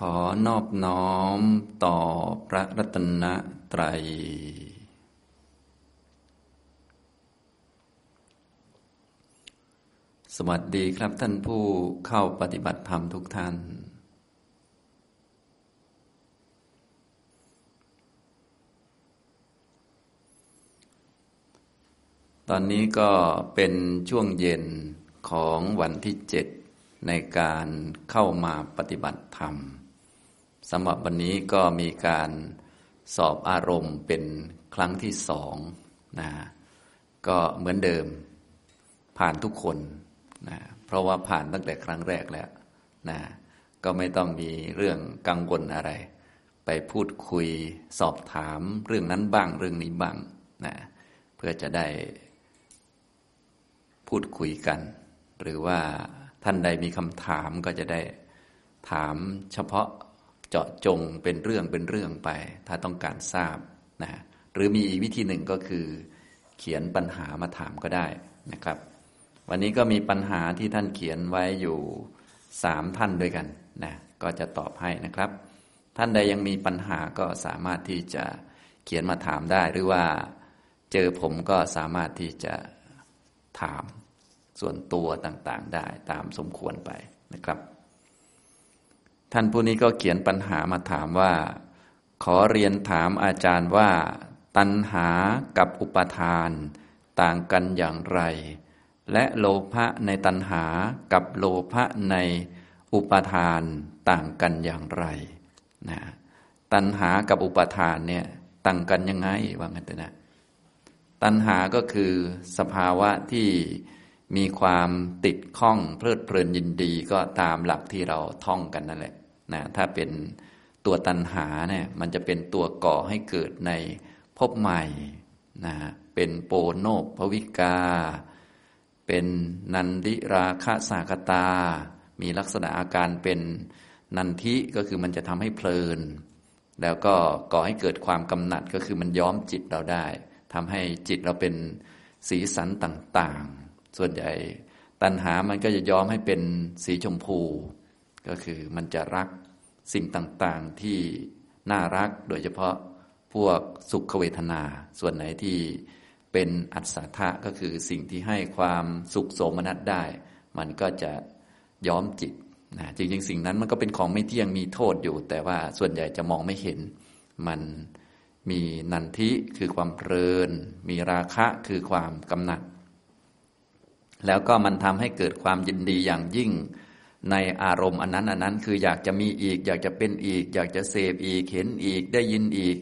ขอนอบน้อมต่อพระรัตนตรัย สวัสดีครับท่านผู้เข้าปฏิบัติธรรมทุกท่าน ตอนนี้ก็เป็นช่วงเย็นของวันที่เจ็ดในการเข้ามาปฏิบัติธรรม สำหรับวันนี้ก็มีการสอบอารมณ์เป็นครั้งที่สองนะก็เหมือนเดิมผ่านทุกคนนะเพราะว่าผ่านตั้งแต่ครั้งแรกแล้วนะก็ไม่ต้องมีเรื่องกังวลอะไร ไปพูดคุยสอบถามเรื่องนั้นบ้างเรื่องนี้บ้างนะเพื่อจะได้พูดคุยกัน หรือว่าท่านใดมีคำถามก็จะได้ถามเฉพาะ เจาะจงเป็นเรื่องเป็นเรื่องไป ถ้าต้องการทราบนะหรือมีอีกวิธีหนึ่งก็คือ เขียนปัญหามาถามก็ได้นะครับ วันนี้ก็มีปัญหาที่ท่านเขียนไว้อยู่สามท่านด้วยกันนะก็จะตอบให้นะครับ ท่านใดยังมีปัญหาก็สามารถที่จะเขียนมาถามได้หรือว่าเจอผมก็สามารถที่จะถามส่วนตัวต่างๆได้ตามสมควรไปนะครับ ท่านผู้นี้ก็เขียนปัญหามาถามว่า ขอเรียนถามอาจารย์ว่า ตัณหากับอุปทาน ต่างกันอย่างไร และโลภะในตัณหากับโลภะในอุปทานต่างกันอย่างไรนะตัณหากับอุปทานเนี่ยต่างกันยังไงว่างั้นเถอะนะตัณหาก็คือสภาวะที่ มีความติดข้องเพลิดเพลินยินดีก็ตามหลักที่เราท่องกันนั่นแหละนะถ้าเป็นตัวตัณหาเนี่ยมันจะเป็นตัวก่อให้เกิดในภพใหม่นะเป็นโปโนภวิกา เป็นนันดิราคะสากตา มีลักษณะอาการเป็นนันทิก็คือมันจะทำให้เพลิน แล้วก็ก่อให้เกิดความกำหนัดก็คือมันย้อมจิตเราได้ทำให้จิตเราเป็นสีสันต่าง ส่วนใหญ่ตัณหามันก็จะยอมให้เป็นสีชมพู ก็คือมันจะรักสิ่งต่างๆที่น่ารักโดยเฉพาะพวกสุขเวทนา ส่วนไหนที่เป็นอัศทะก็คือสิ่งที่ให้ความสุขโสมนัสได้ มันก็จะย้อมจิตนะจริง ๆ สิ่งนั้นมันก็เป็นของไม่เที่ยงมีโทษอยู่ แต่ว่าส่วนใหญ่จะมองไม่เห็น มันมีนันทิคือความเพลิน มีราคะคือความกำหนัด แล้วก็มันทำให้เกิดความยินดีอย่างยิ่ง ในอารมณ์อันนั้นอันนั้นคืออยากจะมีอีก อยากจะเป็นอีก อยากจะเสพอีกเห็นอีกได้ยินอีก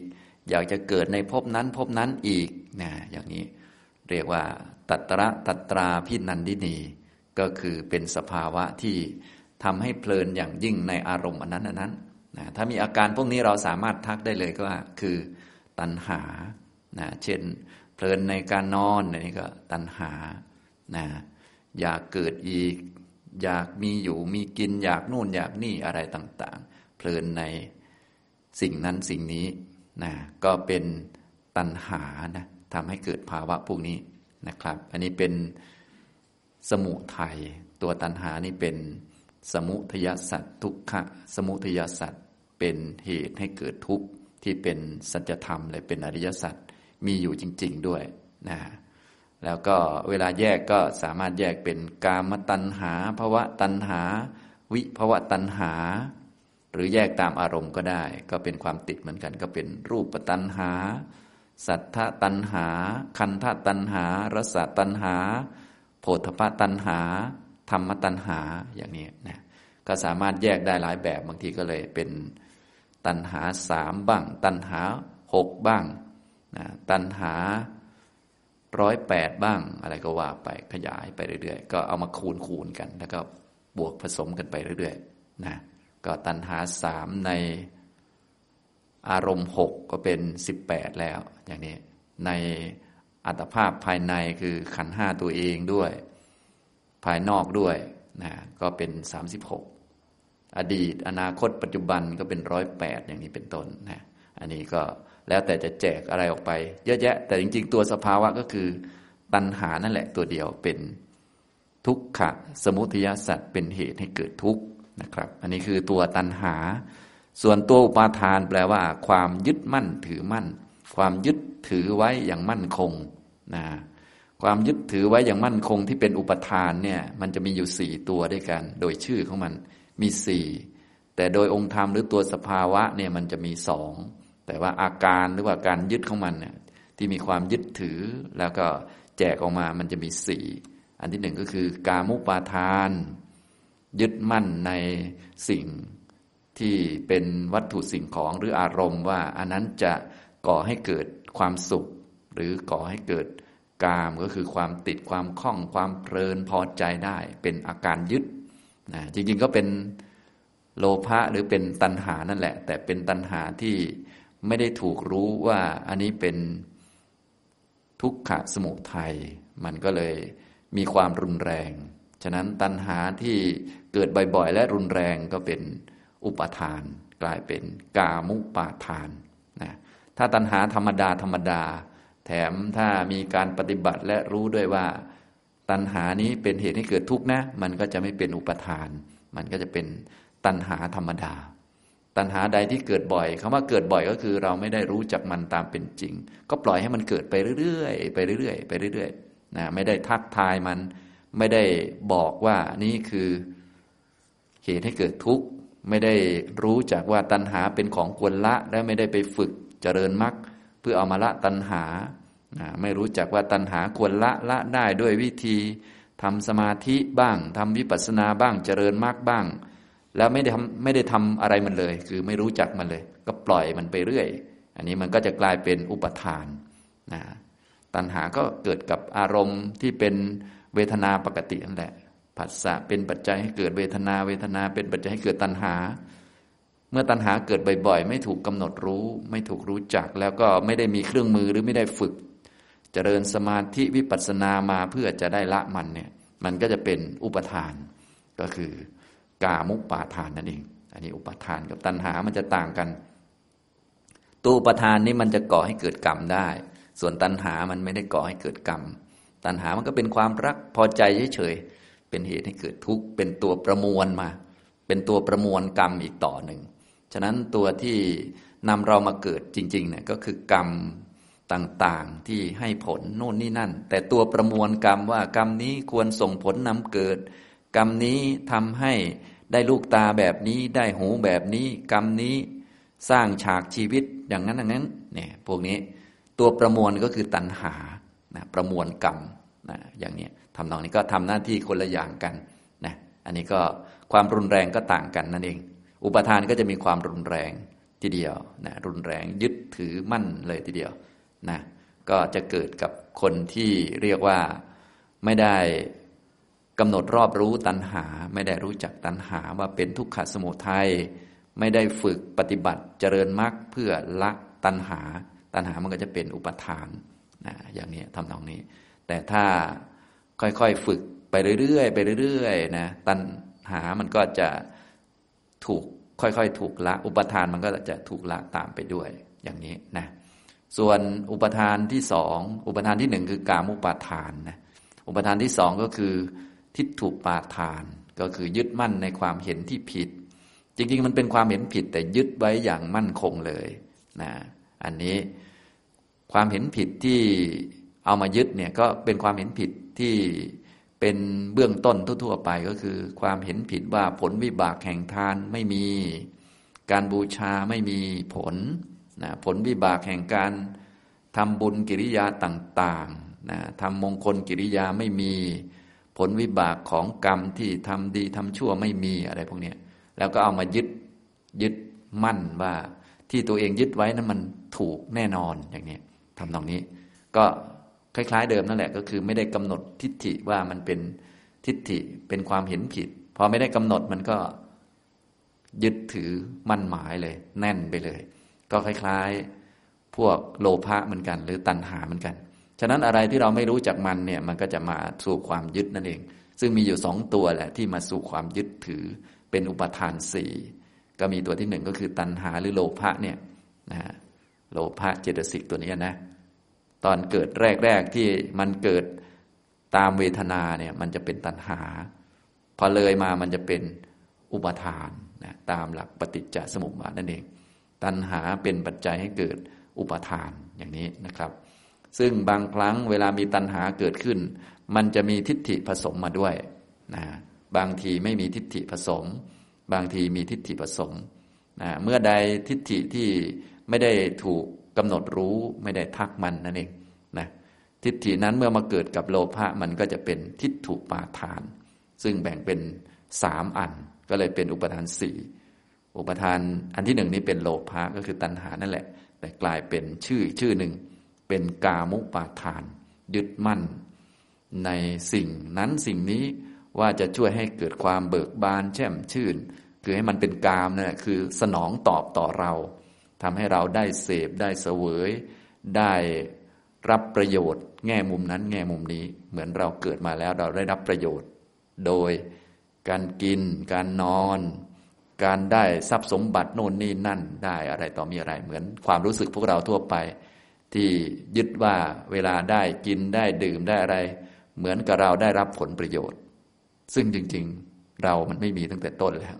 อยากจะเกิดในภพนั้นภพนั้นอีกนะอย่างนี้เรียกว่า ตัตระตัตราพินันดินี ก็คือเป็นสภาวะที่ทำให้เพลินอย่างยิ่งในอารมณ์อันนั้นอันนั้นนะถ้ามีอาการพวกนี้เราสามารถทักได้เลยก็ว่าคือตัณหานะเช่นเพลินในการนอนนี่ก็ตัณหา นะอยากเกิดอีก อยากมีอยู่มีกินอยากนู่นอยากนี่อะไรต่างๆ เพลินในสิ่งนั้นสิ่งนี้นะก็เป็นตัณหานะทำให้เกิดภาวะพวกนี้นะครับ อันนี้เป็นสมุทัยตัวตัณหานี่เป็นสมุทยสัตว์ทุกขะสมุทยสัตว์เป็นเหตุให้เกิดทุกข์ที่เป็นสัจธรรมเลยเป็นอริยสัจมีอยู่จริง ๆ ด้วยนะ แล้วก็เวลาแยกก็สามารถแยกเป็นกามตัณหาภวะตัณหา วิภวะตัณหา หรือแยกตามอารมณ์ก็ได้ ก็เป็นความติดเหมือนกัน ก็เป็นรูปตัณหา สัทธตัณหา คันธตัณหารสตัณหา โพธพตัณหา ธรรมตัณหาอย่างนี้นะก็สามารถแยกได้หลายแบบบางทีก็เลยเป็นตัณหาสามบ้าง ตัณหาหกบ้างนะตัณหา ร้อยแปดบ้างอะไรก็ว่าไปขยายไปเรื่อยๆ ก็เอามาคูณคูณกัน แล้วก็บวกผสมกันไปเรื่อยๆนะก็ตัณหาสามในอารมณ์หกก็เป็นสิบแปดแล้ว อย่างนี้ในอัตภาพภายในคือขันห้าตัวเองด้วย ภายนอกด้วยนะก็เป็นสามสิบหกอดีต อนาคตปัจจุบันก็เป็นร้อยแปดอย่างนี้เป็นต้นนะอันนี้ก็ แล้วแต่จะแจกอะไรออกไป เยอะแยะ แต่จริง ๆ ตัวสภาวะก็คือ ตัณหานั่นแหละตัวเดียวเป็นทุกขะสมุทยสัตว์เป็นเหตุให้เกิดทุกข์นะครับ อันนี้คือตัวตัณหา ส่วนตัวอุปาทานแปลว่า ความยึดมั่นถือมั่น ความยึดถือไว้อย่างมั่นคงนะความยึดถือไว้อย่างมั่นคงที่เป็นอุปทานเนี่ยมันจะมีอยู่สี่ตัวด้วยกัน โดยชื่อของมันมีสี่แต่โดยองค์ธรรมหรือตัวสภาวะเนี่ยมันจะมีสอง แต่ว่าอาการหรือว่าการยึดของมันเนี่ยที่มีความยึดถือแล้วก็แจกออกมามันจะมีสี่อันที่หนึ่งก็คือกามุปาทาน ยึดมั่นในสิ่งที่เป็นวัตถุสิ่งของหรืออารมณ์ว่า อันนั้นจะก่อให้เกิดความสุข หรือก่อให้เกิดกามก็คือความติดความคล่องความเพลินพอใจได้ เป็นอาการยึดนะจริงๆก็เป็นโลภะหรือเป็นตัณหานั่นแหละ แต่เป็นตัณหาที่ ไม่ได้ถูกรู้ว่าอันนี้เป็นทุกขะสมุทัยมันก็เลยมีความรุนแรง ฉะนั้นตัณหาที่เกิดบ่อยๆ และรุนแรงก็เป็นอุปทาน กลายเป็นกามุปาทานนะถ้าตัณหาธรรมดาธรรมดา แถมถ้ามีการปฏิบัติและรู้ด้วยว่า ตัณหานี้เป็นเหตุให้เกิดทุกข์นะ มันก็จะไม่เป็นอุปทาน มันก็จะเป็นตัณหาธรรมดา ตัณหาใดที่เกิดบ่อยคำว่าเกิดบ่อยก็คือ เราไม่ได้รู้จักมันตามเป็นจริง ก็ปล่อยให้มันเกิดไปเรื่อยๆไปเรื่อยๆไปเรื่อยๆนะไม่ได้ทักทายมัน ไม่ได้บอกว่านี่คือเหตุให้เกิดทุกข์ไม่ได้รู้จักว่าตัณหาเป็นของควรละและไม่ได้ไปฝึกเจริญมรรคเพื่อเอามาละตัณหาไม่รู้จักว่าตัณหาควรละละได้ด้วยวิธีทำสมาธิบ้างทำวิปัสสนาบ้างเจริญมรรคบ้าง แล้วไม่ได้ทำไม่ได้ทำอะไรมันเลย คือไม่รู้จักมันเลย ก็ปล่อยมันไปเรื่อย อันนี้มันก็จะกลายเป็นอุปทานนะตัณหาก็เกิดกับอารมณ์ที่เป็นเวทนาปกตินั่นแหละผัสสะเป็นปัจจัยให้เกิดเวทนา เวทนาเป็นปัจจัยให้เกิดตัณหา เมื่อตัณหาเกิดบ่อยๆ ไม่ถูกกำหนดรู้ ไม่ถูกรู้จัก แล้วก็ไม่ได้มีเครื่องมือหรือไม่ได้ฝึก เจริญสมาธิวิปัสสนามาเพื่อจะได้ละมันเนี่ย มันก็จะเป็นอุปทานก็คือ กามุปาทานนั่นเอง อันนี้อุปทานกับตัณหามันจะต่างกัน ตัวอุปทานนี่มันจะก่อให้เกิดกรรมได้ ส่วนตัณหามันไม่ได้ก่อให้เกิดกรรม ตัณหามันก็เป็นความรักพอใจเฉยๆ เป็นเหตุให้เกิดทุกข์ เป็นตัวประมวลมา เป็นตัวประมวลกรรมอีกต่อหนึ่ง ฉะนั้นตัวที่นำเรามาเกิดจริงๆเนี่ยก็คือกรรมต่างๆที่ให้ผลโน่นนี่นั่น แต่ตัวประมวลกรรมว่ากรรมนี้ควรส่งผลนำเกิด กรรมนี้ทำให้ได้ลูกตาแบบนี้ได้หูแบบนี้ กรรมนี้สร้างฉากชีวิตอย่างนั้นอย่างนั้นเนี่ยพวกนี้ตัวประมวลก็คือตัณหานะประมวลกรรมนะอย่างนี้ทำนองนี้ก็ทำหน้าที่คนละอย่างกันนะอันนี้ก็ความรุนแรงก็ต่างกันนั่นเอง อุปทานก็จะมีความรุนแรงทีเดียวนะรุนแรงยึดถือมั่นเลยทีเดียวนะก็จะเกิดกับคนที่เรียกว่าไม่ได้ กำหนดรอบรู้ตัณหา ไม่ได้รู้จักตัณหาว่าเป็นทุกขสมุทัยไม่ได้ฝึกปฏิบัติเจริญมรรคเพื่อละตัณหา ตัณหามันก็จะเป็นอุปทานนะอย่างนี้ทำตรงนี้ แต่ถ้าค่อยๆฝึกไปเรื่อยๆไปเรื่อยๆนะตัณหามันก็จะถูกค่อยๆ ถูกละ อุปทานมันก็จะถูกละตามไปด้วยอย่างนี้นะส่วนอุปทานที่สองอุปทานที่หนึ่งคือกามุปาทานนะอุปทานที่สองก็คือ ทิฏฐุปาทาน ก็คือยึดมั่นในความเห็นที่ผิด จริงๆ มันเป็นความเห็นผิดแต่ยึดไว้อย่างมั่นคงเลยนะอันนี้ความเห็นผิดที่เอามายึดเนี่ยก็เป็นความเห็นผิดที่เป็นเบื้องต้นทั่วๆไปก็คือ ความเห็นผิดว่าผลวิบากแห่งทานไม่มี การบูชาไม่มีผลนะผลวิบากแห่งการทำบุญกิริยาต่างๆนะทำมงคลกิริยาไม่มี ผลวิบากของกรรมที่ทำดีทำชั่วไม่มีอะไรพวกนี้แล้วก็เอามายึดยึดมั่นว่า ที่ตัวเองยึดไว้นั้นมันถูกแน่นอนอย่างนี้ทำตรงนี้ ก็คล้าย ๆ เดิมนั่นแหละก็คือไม่ได้กำหนดทิฏฐิว่ามันเป็นทิฏฐิเป็นความเห็นผิด พอไม่ได้กำหนดมันก็ยึดถือมั่นหมายเลย แน่นไปเลย ก็คล้าย ๆ พวกโลภะเหมือนกัน หรือตัณหาเหมือนกัน ฉะนั้นอะไรที่เราไม่รู้จักมันเนี่ยมันก็จะมาสู่ความยึดนั่นเอง ซึ่งมีอยู่สองตัวแหละที่มาสู่ความยึดถือเป็นอุปทานสี่ก็มีตัวที่หนึ่งก็คือตัณหาหรือโลภะเนี่ยนะโลภะเจตสิกตัวนี้นะ ตอนเกิดแรกๆที่มันเกิดตามเวทนาเนี่ยมันจะเป็นตัณหา พอเลยมามันจะเป็นอุปทานนะตามหลักปฏิจจสมุปบาทนั่นเอง ตัณหาเป็นปัจจัยให้เกิดอุปทานอย่างนี้นะครับ ซึ่งบางครั้งเวลามีตัณหาเกิดขึ้น มันจะมีทิฏฐิผสมมาด้วยนะบางทีไม่มีทิฏฐิผสม บางทีมีทิฏฐิผสมนะเมื่อใดทิฏฐิที่ไม่ได้ถูกกำหนดรู้ไม่ได้ทักมันนั่นเองนะทิฏฐินั้นเมื่อมาเกิดกับโลภะมันก็จะเป็นทิฏฐุปาทาน ซึ่งแบ่งเป็นสามอัน ก็เลยเป็นอุปทานสี่อุปทานอันที่หนึ่งนี้เป็นโลภะก็คือตัณหานั่นแหละ แต่กลายเป็นชื่อชื่อหนึ่ง เป็นกามุปาทาน ยึดมั่น ในสิ่งนั้นสิ่งนี้ว่าจะช่วยให้เกิดความเบิกบานแช่มชื่น คือให้มันเป็นกามนะ่ะคือสนองตอบต่อเราทำให้เราได้เสพได้เสวย ได้รับประโยชน์ แง่มุมนั้นแง่มุมนี้ เหมือนเราเกิดมาแล้วเราได้รับประโยชน์ โดยการกิน การนอน การได้ทรัพย์สมบัติโน่นนี่นั่นได้อะไรต่อมีอะไรเหมือนความรู้สึกพวกเราทั่วไป ที่ยึดว่าเวลาได้กินได้ดื่มได้อะไร เหมือนกับเราได้รับผลประโยชน์ ซึ่งจริงๆเรามันไม่มีตั้งแต่ต้นแล้ว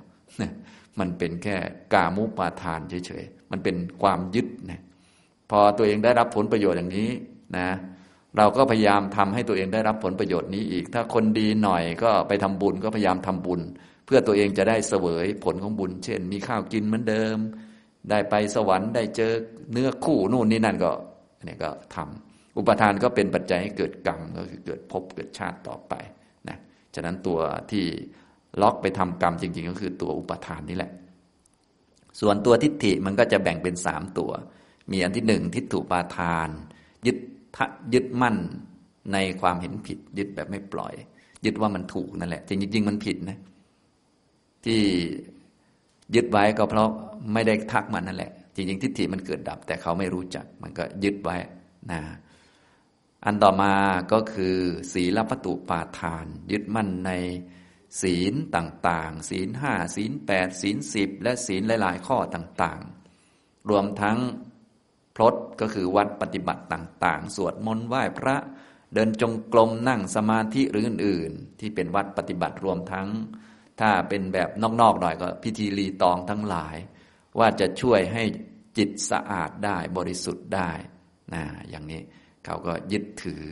มันเป็นแค่กามุปาทานเฉยๆมันเป็นความยึดนะพอตัวเองได้รับผลประโยชน์อย่างนี้นะเราก็พยายามทำให้ตัวเองได้รับผลประโยชน์นี้อีก ถ้าคนดีหน่อยก็ไปทำบุญก็พยายามทำบุญ เพื่อตัวเองจะได้เสวยผลของบุญ เช่น มีข้าวกินเหมือนเดิม ได้ไปสวรรค์ได้เจอเนื้อคู่นู่นนี่นั่นก็ เนี่ยก็ทำอุปทานก็เป็นปัจจัยให้เกิดกรรมก็คือเกิดภพเกิดชาติต่อไปนะฉะนั้นตัวที่ล็อกไปทำกรรมจริง ๆ ก็คือตัวอุปทานนี่แหละ ส่วนตัวทิฏฐิมันก็จะแบ่งเป็นสามตัว มีอันที่หนึ่งทิฏฐุปาทาน ยึดยึดมั่นในความเห็นผิด ยึดแบบไม่ปล่อย ยึดว่ามันถูกนั่นแหละ จริงๆมันผิดนะที่ยึดไว้ก็เพราะไม่ได้ทักมันนั่นแหละ จริง ๆ ทิฏฐิมันเกิดดับ แต่เขาไม่รู้จัก มันก็ยึดไว้นะอันต่อมาก็คือศีลปตุปาทาน ยึดมั่นในศีลต่างๆ ศีลห้าศีลแปดศีลสิบและศีลหลายๆ ข้อต่างๆ รวมทั้งพลดก็คือวัดปฏิบัติต่าง ๆ สวดมนต์ไหว้พระเดินจงกรมนั่งสมาธิหรืออื่น ๆ ที่เป็นวัดปฏิบัติรวมทั้ง ถ้าเป็นแบบนอกๆหน่อยก็พิธีรีตองทั้งหลาย ว่าจะช่วยให้จิตสะอาดได้บริสุทธิ์ได้นะอย่างนี้เขาก็ยึดถือ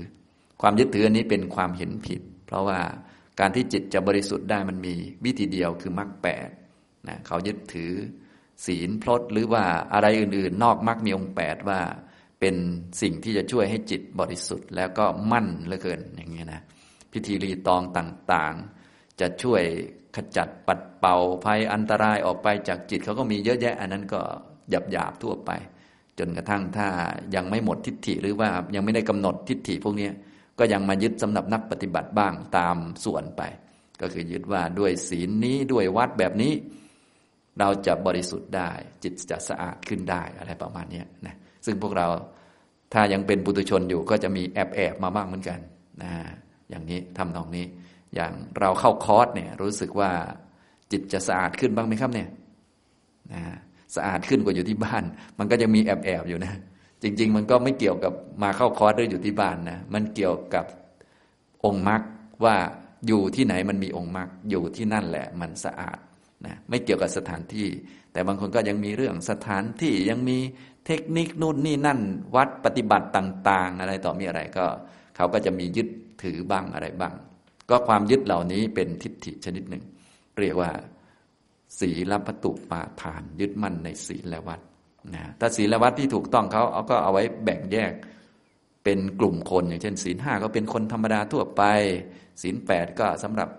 ความยึดถืออันนี้เป็นความเห็นผิด เพราะว่าการที่จิตจะบริสุทธิ์ได้มันมีวิธีเดียวคือมรรคแปดนะเขายึดถือ ศีลพลดหรือว่าอะไรอื่นๆ นอกมรรคมีองค์แปดว่า เป็นสิ่งที่จะช่วยให้จิตบริสุทธิ์ แล้วก็มั่นเหลือเกินอย่างเงี้นะพิธีรีตองต่างๆ จะช่วย ขจัดปัดเป่าภัยอันตรายออกไปจากจิตเขาก็มีเยอะแยะ อันนั้นก็หยาบหยาบทั่วไป จนกระทั่งถ้ายังไม่หมดทิฏฐิหรือว่ายังไม่ได้กำหนดทิฏฐิพวกนี้ก็ยังมายึดสำหรับนักปฏิบัติบ้างตามส่วนไป ก็คือยึดว่าด้วยศีลนี้ด้วยวัดแบบนี้ เราจะบริสุทธิ์ได้ จิตจะสะอาดขึ้นได้อะไรประมาณนี้นะซึ่งพวกเราถ้ายังเป็นปุถุชนอยู่ก็จะมีแอบแอบมาบ้างเหมือนกันนะอย่างนี้ทำนองนี้ อย่างเราเข้าคอร์สเนี่ยรู้สึกว่าจิตจะสะอาดขึ้นบ้างไหมครับเนี่ยนะสะอาดขึ้นกว่าอยู่ที่บ้าน มันก็ยังมีแอบแอบอยู่นะ จริง ๆ มันก็ไม่เกี่ยวกับมาเข้าคอร์สหรืออยู่ที่บ้านนะมันเกี่ยวกับองค์มรรคว่าอยู่ที่ไหนมันมีองค์มรรคอยู่ที่นั่นแหละ มันสะอาดนะไม่เกี่ยวกับสถานที่ แต่บางคนก็ยังมีเรื่องสถานที่ยังมีเทคนิคนู่นนี่นั่น วัดปฏิบัติต่าง ๆ อะไรต่อมีอะไรก็ เขาก็จะมียึดถือบ้างอะไรบ้าง ก็ความยึดเหล่านี้เป็นทิฏฐิชนิดหนึ่ง เรียกว่า ศีลปตุปาทาน ยึดมั่นในศีลและวัดนะถ้าศีลวัดที่ถูกต้องเขาเอาก็เอาไว้แบ่งแยกเป็นกลุ่มคนอย่างเช่นศีลห้าก็เป็นคนธรรมดาทั่วไป ศีลแปดก็สำหรับ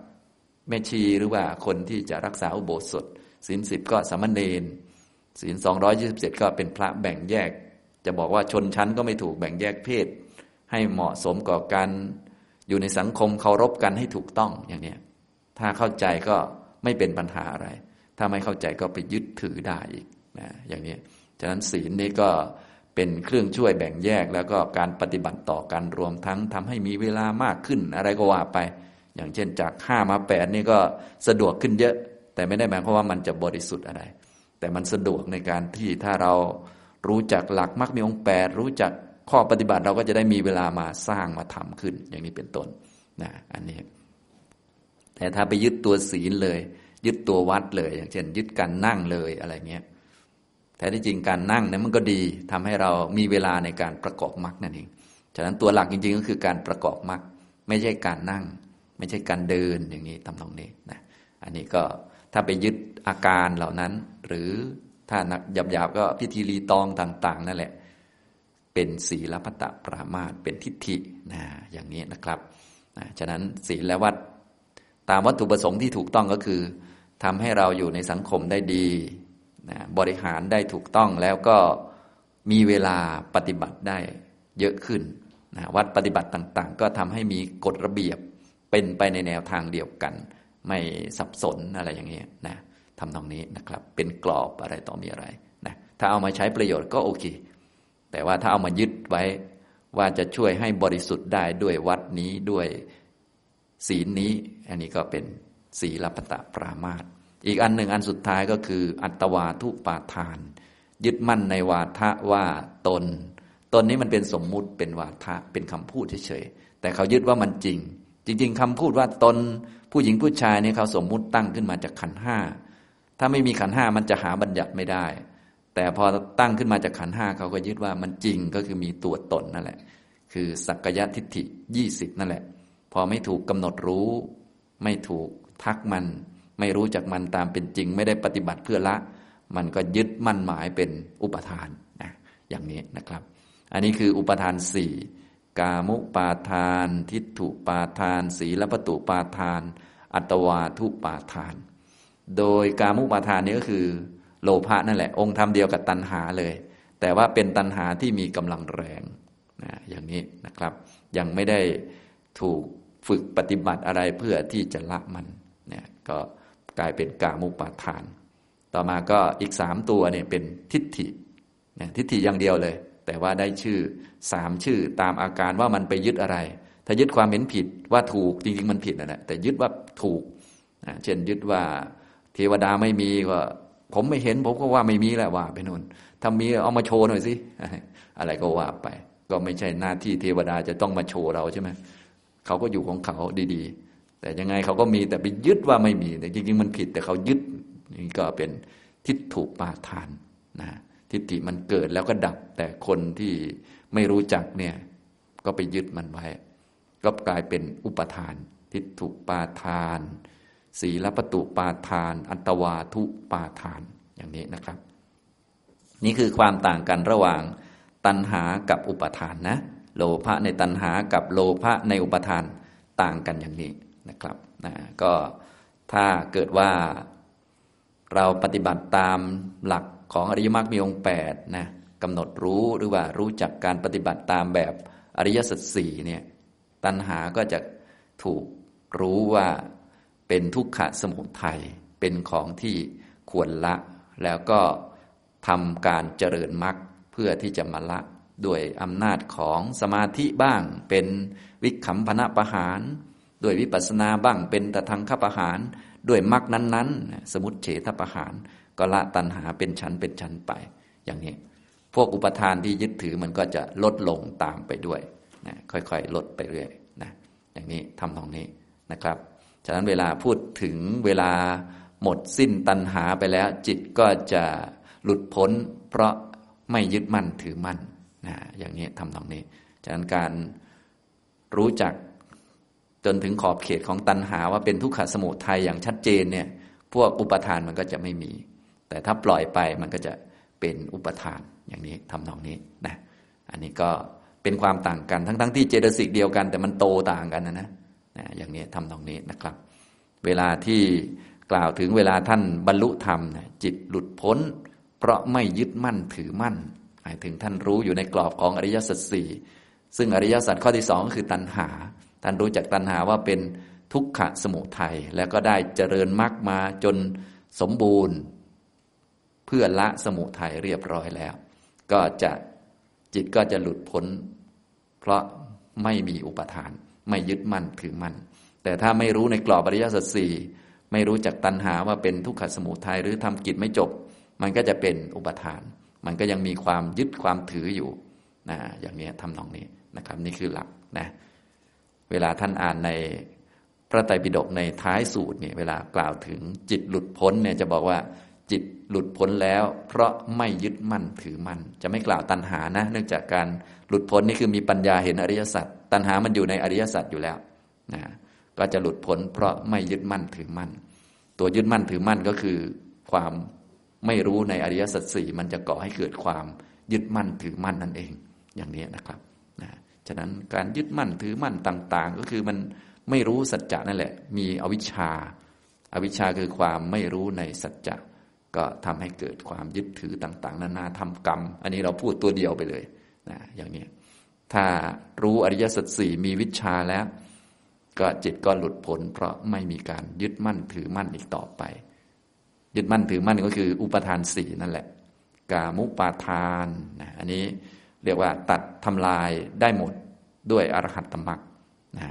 แม่ชีหรือว่าคนที่จะรักษาอุโบสถศีลสิบก็สามเณรศีลสองร้อยยี่สิบเจ็ดก็เป็นพระแบ่งแยก จะบอกว่าชนชั้นก็ไม่ถูกแบ่งแยกเพศ ให้เหมาะสมกับการ อยู่ในสังคมเคารพกันให้ถูกต้องอย่างนี้ถ้าเข้าใจก็ไม่เป็นปัญหาอะไร ถ้าไม่เข้าใจก็ไปยึดถือได้อีกนะอย่างนี้ฉะนั้นศีลนี้ก็เป็นเครื่องช่วยแบ่งแยก แล้วก็การปฏิบัติต่อกันรวมทั้งทำให้มีเวลามากขึ้นอะไรก็ว่าไป อย่างเช่นจากห้ามาแปดนี่ก็สะดวกขึ้นเยอะ แต่ไม่ได้หมายความว่ามันจะบริสุทธิ์อะไร แต่มันสะดวกในการที่ถ้าเรารู้จักหลักมักมีองค์แปดรู้จัก ข้อปฏิบัติเราก็จะได้มีเวลามาสร้างมาทำขึ้น อย่างนี้เป็นต้นนะอันนี้ แต่ถ้าไปยึดตัวศีลเลย ยึดตัววัดเลย อย่างเช่น ยึดการนั่งเลยอะไรเงี้ยแต่ที่จริงการนั่งเนี่ยมันก็ดีทำให้เรามีเวลาในการประกอบมรรคนั่นเองฉะนั้นตัวหลักจริง ๆ ก็คือการประกอบมรรคไม่ใช่การนั่ง ไม่ใช่การเดินอย่างนี้ทำตรงนี้นะอันนี้ก็ถ้าไปยึดอาการเหล่านั้น หรือถ้านักหยาบๆก็พิธีรีตองต่าง ๆ นั่นแหละ เป็นศีลพัตตปรามาตเป็นทิฏฐินะอย่างนี้นะครับนะฉะนั้นศีลและวัดตามวัตถุประสงค์ที่ถูกต้องก็คือทำให้เราอยู่ในสังคมได้ดีนะบริหารได้ถูกต้องแล้วก็มีเวลาปฏิบัติได้เยอะขึ้นนะวัดปฏิบัติต่าง ๆ ก็ทำให้มีกฎระเบียบเป็นไปในแนวทางเดียวกัน ไม่สับสนอะไรอย่างนี้นะทำตรงนี้นะครับ เป็นกรอบอะไรต่อมีอะไรนะถ้าเอามาใช้ประโยชน์ก็โอเค แต่ว่าถ้าเอามายึดไว้ ว่าจะช่วยให้บริสุทธิ์ได้ด้วยวัดนี้ด้วยศีลนี้ อันนี้ก็เป็นศีลปตะปรามาตอีกอันหนึ่งอันสุดท้ายก็คือ อัตวาทุปาทาน ยึดมั่นในวาทะว่าตน ตนนี้มันเป็นสมมุติเป็นวาทะเป็นคำพูดเฉยๆแต่เขายึดว่ามันจริง จริง ๆคำพูดว่าตน ผู้หญิงผู้ชายนี่เขาสมมุติตั้งขึ้นมาจากขันห้าถ้าไม่มีขันห้ามันจะหาบัญญัติไม่ได้ แต่พอตั้งขึ้นมาจากขันห้าเขาก็ยึดว่ามันจริงก็คือมีตัวตนนั่นแหละ คือสักกายทิฏฐิยี่สิบนั่นแหละ พอไม่ถูกกำหนดรู้ ไม่ถูกทักมัน ไม่รู้จักมันตามเป็นจริง ไม่ได้ปฏิบัติเพื่อละ มันก็ยึดมั่นหมายเป็นอุปทานนะอย่างนี้นะครับ อันนี้คืออุปทานสี่กามุปาทาน ทิฏฐุปาทานสีลปตุปาทาน อัตวาทุปาทาน โดยกามุปาทานนี้ก็คือ โลภะนั่นแหละ องค์ธรรมเดียวกับตัณหาเลย แต่ว่าเป็นตัณหาที่มีกำลังแรงนะอย่างนี้นะครับ ยังไม่ได้ถูกฝึกปฏิบัติอะไรเพื่อที่จะละมันเนี่ยก็กลายเป็นกามุปาทาน ต่อมาก็อีกสามตัวเนี่ยเป็นทิฏฐิเนี่ยทิฏฐิอย่างเดียวเลย แต่ว่าได้ชื่อสามชื่อตามอาการว่ามันไปยึดอะไร ถ้ายึดความเห็นผิดว่าถูกจริงๆมันผิดนะแหละแต่ยึดว่าถูก เช่นยึดว่าเทวดาไม่มีก็ ผมไม่เห็น ผมก็ว่าไม่มีแหละว่าไปนู่นถ้ามีเอามาโชว์หน่อยสิอะไรก็ว่าไป ก็ไม่ใช่หน้าที่เทวดาจะต้องมาโชว์เราใช่ไหมเขาก็อยู่ของเขาดีๆ แต่ยังไงเขาก็มีแต่ไปยึดว่าไม่มี แต่จริงๆมันผิดแต่เขายึดนี่ก็เป็นทิฏฐุปาทานนะทิฏฐิมันเกิดแล้วก็ดับ แต่คนที่ไม่รู้จักเนี่ยก็ไปยึดมันไว้ ก็กลายเป็นอุปทาน ทิฏฐุปาทาน ศีลปตุปาทาน อัตวาทุปาทานอย่างนี้นะครับ นี่คือความต่างกันระหว่างตัณหากับอุปทานนะ โลภะในตัณหากับโลภะในอุปทานต่างกันอย่างนี้นะครับนะก็ถ้าเกิดว่าเราปฏิบัติตามหลักของอริยมรรคมีองค์แปดนะกำหนดรู้หรือว่ารู้จักการปฏิบัติตามแบบอริยสัจสี่เนี่ยตัณหาก็จะถูกรู้ว่า เป็นทุกขะสมุทัยเป็นของที่ควรละ แล้วก็ทำการเจริญมรรคเพื่อที่จะมาละด้วยอำนาจของสมาธิบ้าง เป็นวิขำพนะประหารด้วยวิปัสสนาบ้างเป็นตะทังขประหารด้วยมรรคนั้น ๆ สมุติเฉทประหารก็ละตัณหาเป็นชั้นเป็นชั้นไป อย่างนี้ พวกอุปทานที่ยึดถือมันก็จะลดลงตามไปด้วยนะค่อยๆ ลดไปเรื่อยนะอย่างนี้ทำตรงนี้นะครับ ฉะนั้นเวลาพูดถึงเวลาหมดสิ้นตัณหาไปแล้ว จิตก็จะหลุดพ้น เพราะไม่ยึดมั่นถือมั่นนะอย่างนี้ทำตรงนี้ ฉะนั้นการรู้จักจนถึงขอบเขตของตัณหาว่าเป็นทุกขสมุทัยอย่างชัดเจนเนี่ยพวกอุปทานมันก็จะไม่มี แต่ถ้าปล่อยไปมันก็จะเป็นอุปทานอย่างนี้ทำนองนี้นะอันนี้ก็เป็นความต่างกันทั้งๆทที่เจตสิกเดียวกัน แต่มันโตต่างกันนะนะ นะอย่างนี้ทำตรงนี้นะครับ เวลาที่กล่าวถึงเวลาท่านบรรลุธรรมนะจิตหลุดพ้น เพราะไม่ยึดมั่นถือมั่นหมายถึงท่านรู้อยู่ในกรอบของอริยสัจสี่ซึ่งอริยสัจข้อที่สองก็คือตัณหา ท่านรู้จักตัณหาว่าเป็นทุกขะสมุทัยแล้วก็ได้เจริญมรรคมาจนสมบูรณ์ เพื่อละสมุทัยเรียบร้อยแล้ว ก็จะจิตก็จะหลุดพ้น เพราะไม่มีอุปทาน ไม่ยึดมั่นถือมั่นแต่ถ้าไม่รู้ในกรอบอริยสัจสี่ไม่รู้จักตัณหาว่าเป็นทุกขสมุทัยหรือทำกิจไม่จบ มันก็จะเป็นอุปทาน มันก็ยังมีความยึดความถืออยู่นะอย่างนี้ทำนองนี้นะครับ นี่คือหลักนะเวลาท่านอ่านในพระไตรปิฎกในท้ายสูตรเนี่ยเวลากล่าวถึงจิตหลุดพ้นเนี่ยจะบอกว่าจิตหลุดพ้นแล้ว เพราะไม่ยึดมั่นถือมั่นจะไม่กล่าวตัณหานะ เนื่องจากการ ลุดพ้นนี่คือมีปัญญาเห็นอริยสัจตัณหามันอยู่ในอริยสัจอยู่แล้วนะก็จะหลุดพ้นเพราะไม่ยึดมั่นถือมั่น ตัวยึดมั่นถือมั่นก็คือความไม่รู้ในอริยสัจสี่มันจะก่อให้เกิดความยึดมั่นถือมั่นนั่นเอง อย่างนี้นะครับนะฉะนั้นการยึดมั่นถือมั่นต่าง ๆ ก็คือมันไม่รู้สัจจะนั่นแหละ มีอวิชชาอวิชชาคือความไม่รู้ในสัจจะก็ทำให้เกิดความยึดถือต่าง ๆ นานาทำกรรม อันนี้เราพูดตัวเดียวไปเลย นะอย่างนี้ถ้ารู้อริยสัจสี่มีวิชาแล้ว ก็จิตก็หลุดพ้นเพราะไม่มีการยึดมั่นถือมั่นอีกต่อไป ยึดมั่นถือมั่นก็คือ อุปทานสี่นั่นแหละ กามุปาทานนะอันนี้เรียกว่าตัดทำลายได้หมดด้วยอรหัตตมรรคนะ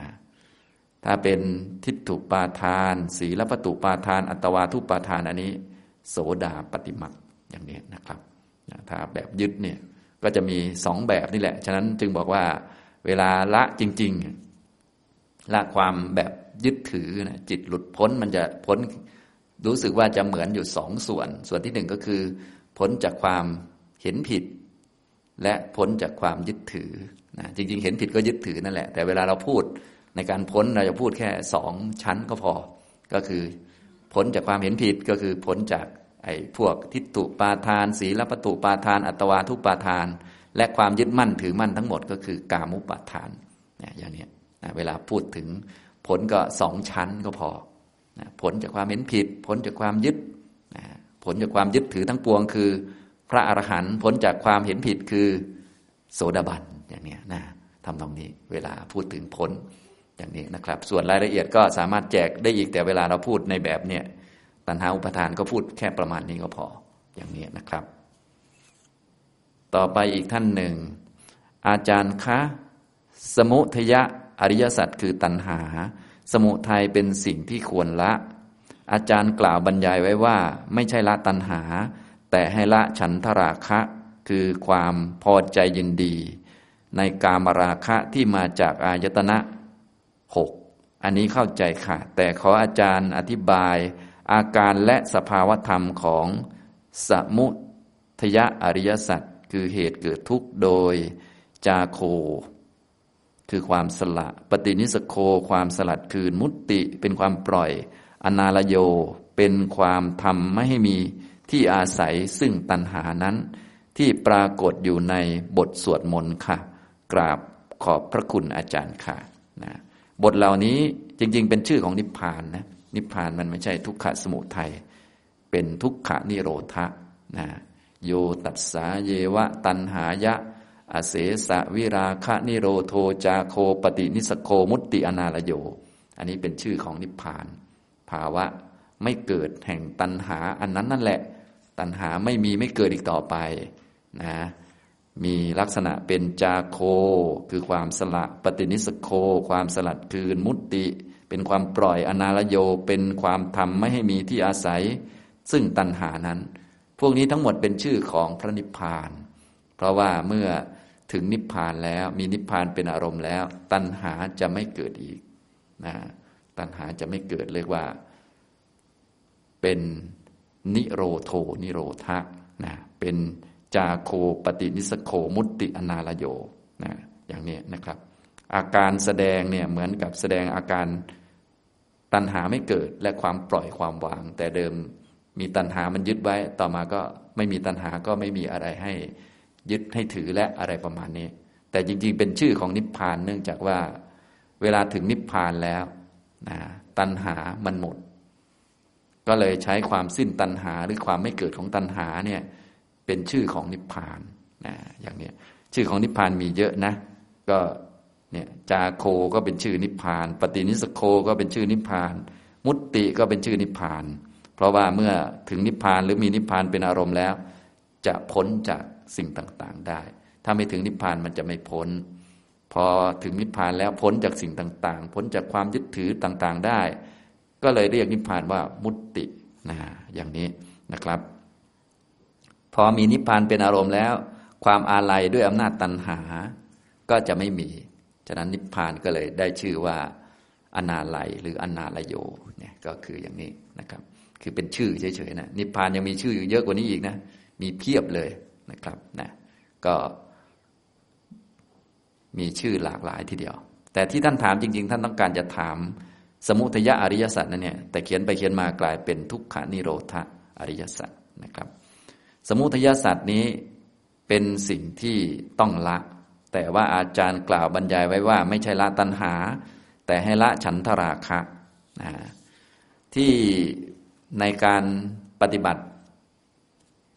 ถ้าเป็นทิฏฐุปาทานสีลปตุปาทาน อัตวาทุปาทานอันนี้ โสดาปฏิมักอย่างนี้นะครับ ถ้าแบบยึดเนี่ย ก็จะมีสองแบบนี่แหละ ฉะนั้นจึงบอกว่าเวลาละจริง ๆ ละความแบบยึดถือนะจิตหลุดพ้นมันจะพ้นรู้สึกว่าจะเหมือนอยู่สองส่วน ส่วนที่หนึ่งก็คือ พ้นจากความเห็นผิด และพ้นจากความยึดถือนะจริง ๆ เห็นผิดก็ยึดถือนั่นแหละ แต่เวลาเราพูดในการพ้นเราจะพูดแค่สองชั้นก็พอ ก็คือ พ้นจากความเห็นผิดก็คือพ้นจาก ไอ้พวกทิฏฐุปาทาน ศีลปตุปาทาน อัตวาทุปาทาน และความยึดมั่นถือมั่นทั้งหมดก็คือกามุปาทานเนี่ยอย่างนี้นะเวลาพูดถึงผลก็สองชั้นก็พอนะผลจากความเห็นผิด ผลจากความยึดนะผลจากความยึดถือทั้งปวงคือ พระอรหันต์ผลจากความเห็นผิดคือโสดาบันอย่างนี้นะทำตรงนี้เวลาพูดถึงผลอย่างนี้นะครับ ส่วนรายละเอียดก็สามารถแจกได้อีกแต่เวลาเราพูดในแบบเนี้ย ตัณหาอุปทานก็พูดแค่ประมาณนี้ก็พออย่างนี้นะครับ ต่อไปอีกท่านหนึ่ง อาจารย์คะ สมุทยะอริยสัจคือตัณหา สมุทัยเป็นสิ่งที่ควรละ อาจารย์กล่าวบรรยายไว้ว่า ไม่ใช่ละตัณหา แต่ให้ละฉันทราคะ คือความพอใจยินดี ในกามราคะที่มาจากอายตนะหกอันนี้เข้าใจค่ะ แต่ขออาจารย์อธิบาย อาการและสภาวธรรมของสมุทยอริยสัจคือเหตุเกิดทุกข์โดยจาโค คือความสละ ปฏินิสโคความสลัดคืนมุตติเป็นความปล่อย อนาลโยเป็นความทำไม่ให้มีที่อาศัยซึ่งตัณหานั้น ที่ปรากฏอยู่ในบทสวดมนต์ค่ะ กราบขอบพระคุณอาจารย์ค่ะนะบทเหล่านี้จริง ๆ เป็นชื่อของนิพพานนะ นิพพานมันไม่ใช่ทุกขะสมุทัยเป็นทุกขะนิโรธะนะโยตัสสาเยวะตันหายะ อเสสะวิราคะนิโรโทจาโคปฏินิสโคมุตติอนาลโย อันนี้เป็นชื่อของนิพพาน ภาวะไม่เกิดแห่งตันหาอันนั้นนั่นแหละ ตันหาไม่มีไม่เกิดอีกต่อไปนะมีลักษณะเป็นจาโค คือความสละปฏินิสโค ความสลัดคืนมุตติ เป็นความปล่อยอนาลโย เป็นความทำไม่ให้มีที่อาศัย ซึ่งตัณหานั้น พวกนี้ทั้งหมดเป็นชื่อของพระนิพพาน เพราะว่าเมื่อถึงนิพพานแล้วมีนิพพานเป็นอารมณ์แล้ว ตัณหาจะไม่เกิดอีกนะตัณหาจะไม่เกิดเรียกว่า เป็นนิโรโทนิโรธะนะเป็นจาโคปฏินิสโคมุตติอนาลโยนะอย่างนี้นะครับ อาการแสดงเนี่ยเหมือนกับแสดงอาการ ตัณหาไม่เกิดและความปล่อยความวาง แต่เดิมมีตัณหามันยึดไว้ ต่อมาก็ไม่มีตัณหาก็ไม่มีอะไรให้ยึดให้ถือและอะไรประมาณนี้ แต่จริง ๆ เป็นชื่อของนิพพานเนื่องจากว่าเวลาถึงนิพพานแล้วนะตัณหามันหมด ก็เลยใช้ความสิ้นตัณหาหรือความไม่เกิดของตัณหาเนี่ยเป็นชื่อของนิพพานนะอย่างนี้ชื่อของนิพพานมีเยอะนะ ก็ เนี่ยจาโคก็เป็นชื่อนิพพาน ปฏินิสโคก็เป็นชื่อนิพพาน มุตติก็เป็นชื่อนิพพาน เพราะว่าเมื่อถึงนิพพานหรือมีนิพพานเป็นอารมณ์แล้ว จะพ้นจากสิ่งต่างๆได้ ถ้าไม่ถึงนิพพานมันจะไม่พ้น พอถึงนิพพานแล้วพ้นจากสิ่งต่างๆ พ้นจากความยึดถือต่างๆได้ ก็เลยเรียกนิพพานว่ามุตตินะอย่างนี้นะครับ พอมีนิพพานเป็นอารมณ์แล้ว ความอาลัยด้วยอำนาจตัณหาก็จะไม่มี ฉะนั้นนิพพานก็เลยได้ชื่อว่าอนาไลหรืออนาลโยเนี่ยก็คืออย่างนี้นะครับ คือเป็นชื่อเฉยๆนะนิพพานยังมีชื่อเยอะกว่านี้อีกนะมีเพียบเลยนะครับนะก็มีชื่อหลากหลายทีเดียว แต่ที่ท่านถามจริง ๆ ท่านต้องการจะถามสมุทยะอริยสัจนั่นเนี่ยแต่เขียนไปเขียนมากลายเป็นทุกขานิโรธอริยสัจนะครับ สมุทยสัจนี้เป็นสิ่งที่ต้องละ แต่ว่าอาจารย์กล่าวบรรยายไว้ว่า ไม่ใช่ละตัณหา แต่ให้ละฉันทราคะนะที่ในการปฏิบัติ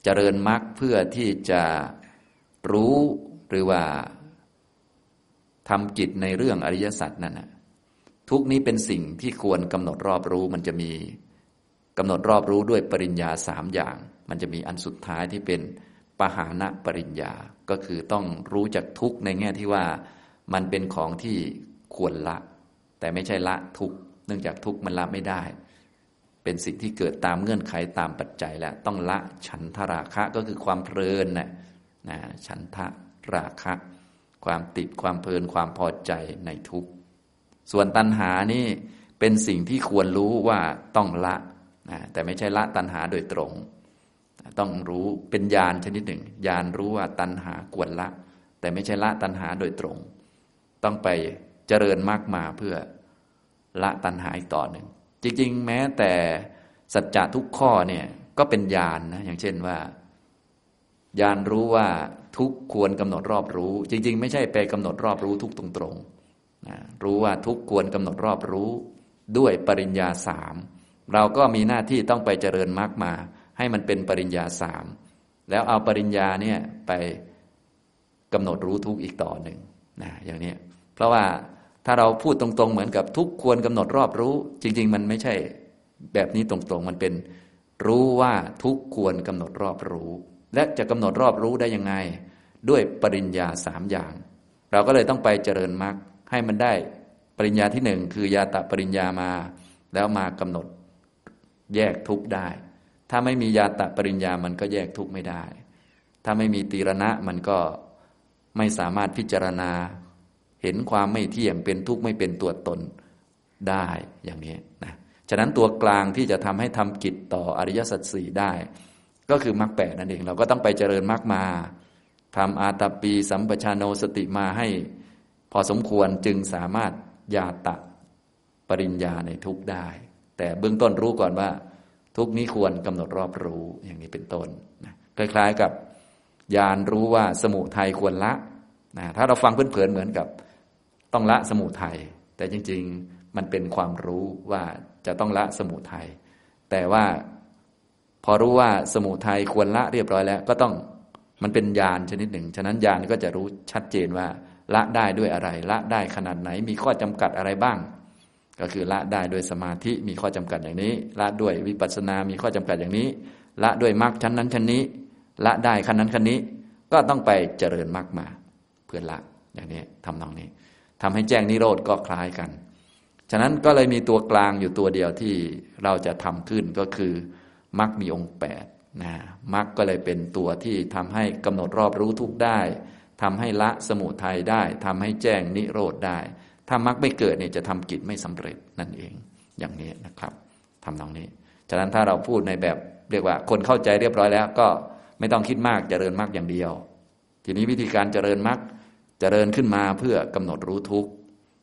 เจริญมรรคเพื่อที่จะรู้หรือว่าทำกิจในเรื่องอริยสัจนั่นนะทุกนี้เป็นสิ่งที่ควรกำหนดรอบรู้ มันจะมีกำหนดรอบรู้ด้วยปริญญาสามอย่าง มันจะมีอันสุดท้ายที่เป็นปหานะปริญญา ก็คือต้องรู้จักทุกในแง่ที่ว่ามันเป็นของที่ควรละ แต่ไม่ใช่ละทุกเนื่องจากทุกมันละไม่ได้ เป็นสิ่งที่เกิดตามเงื่อนไขตามปัจจัยแล้วต้องละฉันทราคะก็คือความเพลินนะนะฉันทะราคะ ความติดความเพลินความพอใจในทุกส่วนตัณหานี่เป็นสิ่งที่ควรรู้ว่าต้องละนะแต่ไม่ใช่ละตัณหาโดยตรง ต้องรู้เป็นญาณชนิดหนึ่งญาณรู้ว่าตัณหาควรละ แต่ไม่ใช่ละตัณหาโดยตรง ต้องไปเจริญมากมาเพื่อละตัณหาอีกต่อหนึ่ง จริงๆ แม้แต่สัจจะทุกข้อเนี่ยก็เป็นญาณนนะอย่างเช่นว่าญาณรู้ว่าทุกควรกำหนดรอบรู้ จริง ๆ ไม่ใช่ไปกำหนดรอบรู้ทุกตรงๆรู้ว่าทุกควรกำหนดรอบรู้ ด้วยปริญญาสามเราก็มีหน้าที่ต้องไปเจริญมรรคมา ให้มันเป็นปริญญาสามแล้วเอาปริญญาเนี่ยไปกำหนดรู้ทุกอีกต่อหนึ่งนะอย่างนี้เพราะว่าถ้าเราพูดตรงๆ เหมือนกับทุกควรกำหนดรอบรู้ จริง ๆ มันไม่ใช่แบบนี้ตรงๆ มันเป็นรู้ว่าทุกควรกำหนดรอบรู้ และจะกำหนดรอบรู้ได้ยังไง ด้วยปริญญาสามอย่าง เราก็เลยต้องไปเจริญมรรคให้มันได้ปริญญาที่หนึ่งคือยาตะปริญญามา แล้วมากำหนดแยกทุกได้ ถ้าไม่มียาตะปริญญามันก็แยกทุกข์ไม่ได้ ถ้าไม่มีตีรณะมันก็ไม่สามารถพิจารณา เห็นความไม่เที่ยงเป็นทุกข์ไม่เป็นตัวตนได้อย่างนี้นะฉะนั้นตัวกลางที่จะทำให้ทำกิจต่ออริยสัจสี่ได้ ก็คือมรรคแปดนั่นเอง เราก็ต้องไปเจริญมรรคมาทำอาตาปีสัมปชานโนสติมาให้พอสมควรจึงสามารถยาตะปริญญาในทุกได้ แต่เบื้องต้นรู้ก่อนว่า ทุกนี้ควรกำหนดรอบรู้อย่างนี้เป็นต้นนะคล้ายๆกับยานรู้ว่าสมุทัยควรละนะถ้าเราฟังเพลินๆเหมือนกับต้องละสมุทัยแต่จริง ๆมันเป็นความรู้ว่าจะต้องละสมุทัยแต่ว่าพอรู้ว่าสมุทัยควรละเรียบร้อยแล้ว ก็ต้องมันเป็นญาณชนิดหนึ่ง ฉะนั้นญาณก็จะรู้ชัดเจนว่า ละได้ด้วยอะไร ละได้ขนาดไหน มีข้อจำกัดอะไรบ้าง ก็คือละได้ด้วยสมาธิมีข้อจำกัดอย่างนี้ ละด้วยวิปัสสนา มีข้อจำกัดอย่างนี้ ละด้วยมรรคชั้นนั้นชั้นนี้ ละได้ขั้นนั้นขั้นนี้ ก็ต้องไปเจริญมรรคมา เพื่อละอย่างนี้ทำนองนี้ทำให้แจ้งนิโรธก็คล้ายกัน ฉะนั้นก็เลยมีตัวกลางอยู่ตัวเดียวที่เราจะทำขึ้นก็คือมรรคมีองค์แปดนะมรรคก็เลยเป็นตัวที่ทำให้กำหนดรอบรู้ทุกได้ทำให้ละสมุทัยได้ทำให้แจ้งนิโรธได้ ถ้ามรรคไม่เกิดเนี่ยจะทำกิจไม่สำเร็จนั่นเองอย่างนี้นะครับทำนองนี้ ฉะนั้นถ้าเราพูดในแบบเรียกว่าคนเข้าใจเรียบร้อยแล้ว ก็ไม่ต้องคิดมากจเจริญมรรคอย่างเดียว ทีนี้วิธีการเจริญมรรคเจริญขึ้นมาเพื่อกำหนดรู้ทุกข์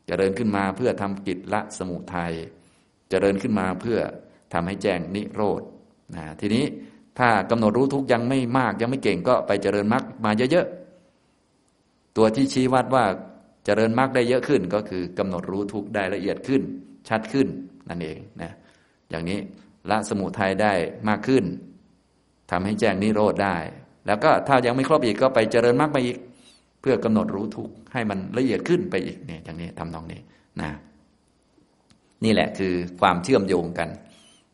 เจริญขึ้นมาเพื่อทำกิจละสมุทัยเจริญขึ้นมาเพื่อทำให้แจ้งนิโรธนะทีนี้ถ้ากำหนดรู้ทุกข์ยังไม่มากยังไม่เก่งก็ไปเจริญมรรคมาเยอะๆตัวที่ชี้วัดว่า เจริญมรรคได้เยอะขึ้นก็คือกำหนดรู้ทุกได้ละเอียดขึ้น ชัดขึ้นนั่นเองนะอย่างนี้ละสมุทัยได้มากขึ้นทำให้แจ้งนิโรธได้ แล้วก็ถ้ายังไม่ครบอีกก็ไปเจริญมรรคไปอีก เพื่อกำหนดรู้ทุกให้มันละเอียดขึ้นไปอีกเนี่ยอย่างนี้ทำนองนี้นะนี่แหละคือความเชื่อมโยงกัน